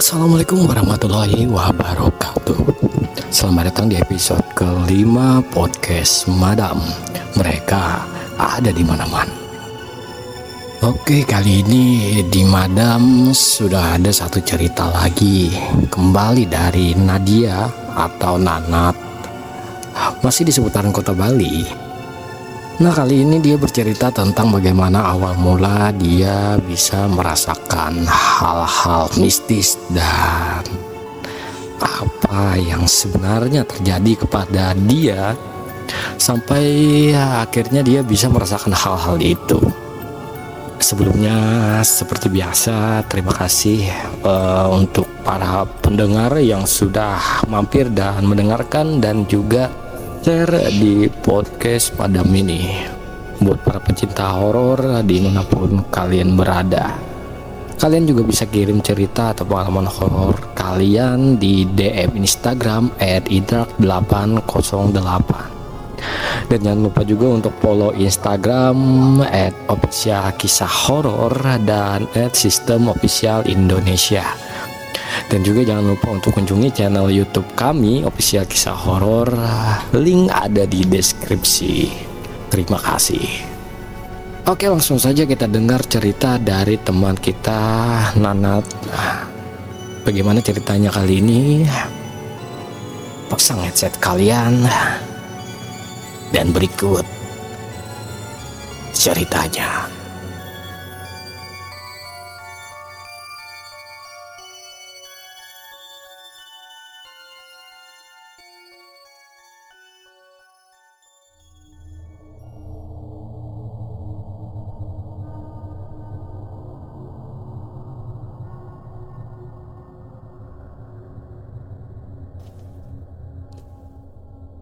Assalamualaikum warahmatullahi wabarakatuh. Selamat datang di episode kelima podcast Madam. Mereka ada di mana-mana. Oke kali ini di Madam sudah ada satu cerita lagi. Kembali dari Nadia atau Nanat. Masih di seputaran kota Bali Nah kali ini dia bercerita tentang bagaimana awal mula dia bisa merasakan hal-hal mistis dan apa yang sebenarnya terjadi kepada dia sampai ya, akhirnya dia bisa merasakan hal-hal itu. Sebelumnya seperti biasa terima kasih uh, untuk para pendengar yang sudah mampir dan mendengarkan dan juga share di podcast pada ini buat para pecinta horor di pun kalian berada. Kalian juga bisa kirim cerita atau pengalaman horor kalian di DM Instagram @idrak808. Dan jangan lupa juga untuk follow Instagram @official kisah horor dan @sistem official Indonesia. Dan juga jangan lupa untuk kunjungi channel YouTube kami, Official Kisah Horor. Link ada di deskripsi. Terima kasih. Oke, langsung saja kita dengar cerita dari teman kita Nanat. Bagaimana ceritanya kali ini? Pasang headset kalian dan berikut ceritanya.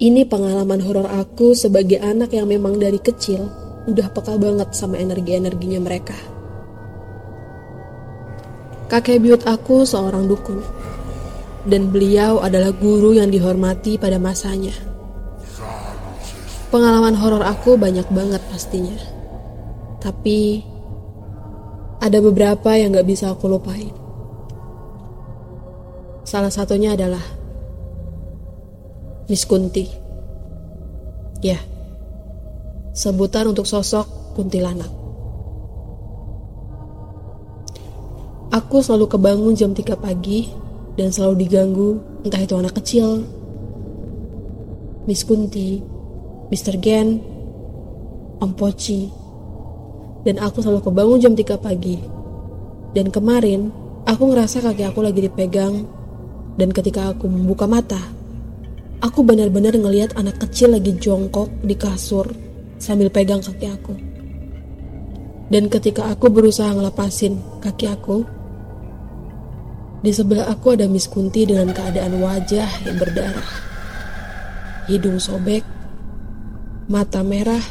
Ini pengalaman horor aku sebagai anak yang memang dari kecil udah peka banget sama energi-energinya mereka. Kakek buyut aku seorang dukun, dan beliau adalah guru yang dihormati pada masanya. Pengalaman horor aku banyak banget pastinya, tapi ada beberapa yang gak bisa aku lupain. Salah satunya adalah Miss Kunti. Ya, sebutan untuk sosok kuntilanak. Aku selalu kebangun jam 3 pagi dan selalu diganggu entah itu anak kecil, Miss Kunti, Mr. Gen, Om Poci, dan aku selalu kebangun jam 3 pagi. Dan kemarin, aku ngerasa kaki aku lagi dipegang, dan ketika aku membuka mata, Aku benar-benar ngelihat anak kecil lagi jongkok di kasur sambil pegang kaki aku. Dan ketika aku berusaha ngelepasin kaki aku, di sebelah aku ada Miss Kunti dengan keadaan wajah yang berdarah. Hidung sobek, mata merah,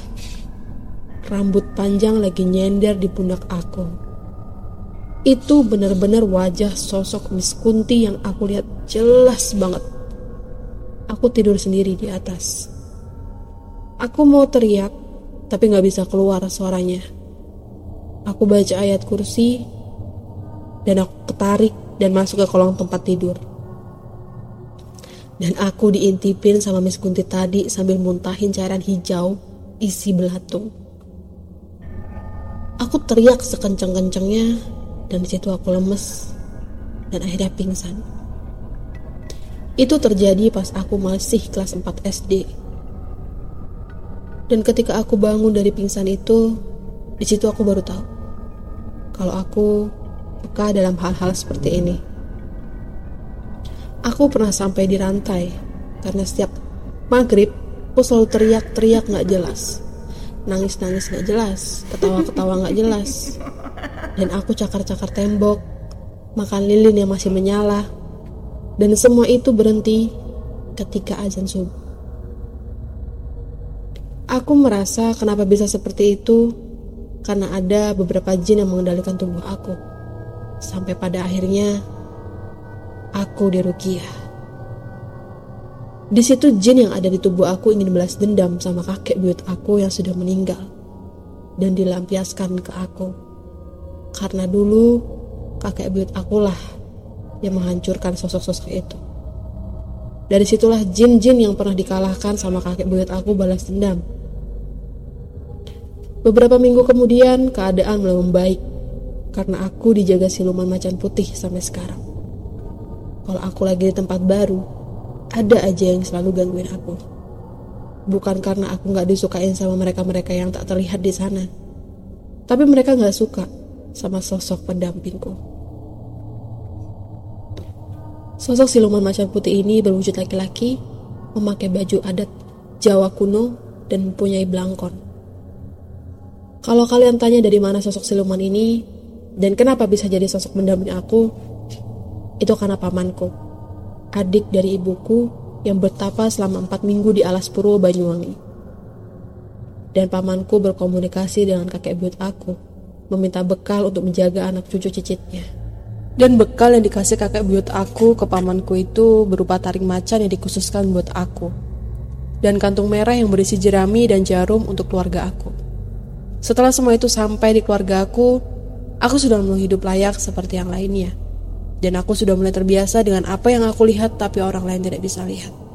rambut panjang lagi nyender di pundak aku. Itu benar-benar wajah sosok Miss Kunti yang aku lihat jelas banget Aku tidur sendiri di atas. Aku mau teriak, tapi gak bisa keluar suaranya. Aku baca ayat kursi, dan aku ketarik dan masuk ke kolong tempat tidur. Dan aku diintipin sama Miss Kunti tadi sambil muntahin cairan hijau isi belatung. Aku teriak sekencang-kencangnya dan di situ aku lemes dan akhirnya pingsan. Itu terjadi pas aku masih kelas 4 SD. Dan ketika aku bangun dari pingsan itu, di situ aku baru tahu kalau aku peka dalam hal-hal seperti ini. Aku pernah sampai di rantai karena setiap maghrib aku selalu teriak-teriak gak jelas. Nangis-nangis gak jelas, ketawa-ketawa gak jelas. Dan aku cakar-cakar tembok, makan lilin yang masih menyala, dan semua itu berhenti ketika azan subuh. Aku merasa kenapa bisa seperti itu karena ada beberapa jin yang mengendalikan tubuh aku. Sampai pada akhirnya aku dirukiah. Di situ jin yang ada di tubuh aku ingin balas dendam sama kakek buyut aku yang sudah meninggal dan dilampiaskan ke aku. Karena dulu kakek buyut akulah yang menghancurkan sosok-sosok itu. Dari situlah jin-jin yang pernah dikalahkan sama kakek buyut aku balas dendam. Beberapa minggu kemudian keadaan mulai membaik karena aku dijaga siluman macan putih sampai sekarang. Kalau aku lagi di tempat baru, ada aja yang selalu gangguin aku. Bukan karena aku gak disukain sama mereka-mereka yang tak terlihat di sana, tapi mereka gak suka sama sosok pendampingku. Sosok siluman macan putih ini berwujud laki-laki, memakai baju adat Jawa kuno dan mempunyai belangkon. Kalau kalian tanya dari mana sosok siluman ini dan kenapa bisa jadi sosok pendamping aku, itu karena pamanku, adik dari ibuku yang bertapa selama empat minggu di alas purwo Banyuwangi. Dan pamanku berkomunikasi dengan kakek buyut aku, meminta bekal untuk menjaga anak cucu cicitnya. Dan bekal yang dikasih kakek buyut aku ke pamanku itu berupa taring macan yang dikhususkan buat aku. Dan kantung merah yang berisi jerami dan jarum untuk keluarga aku. Setelah semua itu sampai di keluarga aku, aku sudah mulai hidup layak seperti yang lainnya. Dan aku sudah mulai terbiasa dengan apa yang aku lihat tapi orang lain tidak bisa lihat.